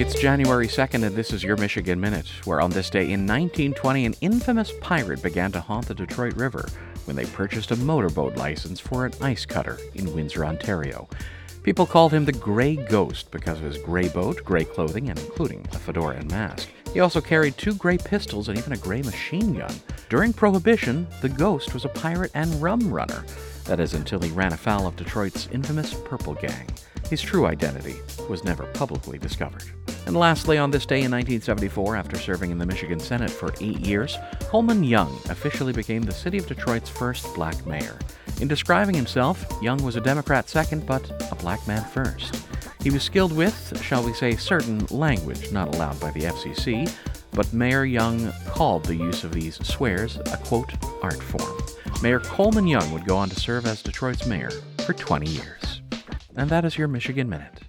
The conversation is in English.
It's January 2nd, and this is your Michigan Minute, where on this day in 1920, an infamous pirate began to haunt the Detroit River when they purchased a motorboat license for an ice cutter in Windsor, Ontario. People called him the Gray Ghost because of his gray boat, gray clothing, and including a fedora and mask. He also carried two gray pistols and even a gray machine gun. During Prohibition, the Ghost was a pirate and rum runner. That is, until he ran afoul of Detroit's infamous Purple Gang. His true identity was never publicly discovered. And lastly, on this day in 1974, after serving in the Michigan Senate for eight years, Coleman Young officially became the city of Detroit's first black mayor. In describing himself, Young was a Democrat second, but a black man first. He was skilled with, shall we say, certain language not allowed by the FCC, but Mayor Young called the use of these swears a quote, art form. Mayor Coleman Young would go on to serve as Detroit's mayor for 20 years. And that is your Michigan Minute.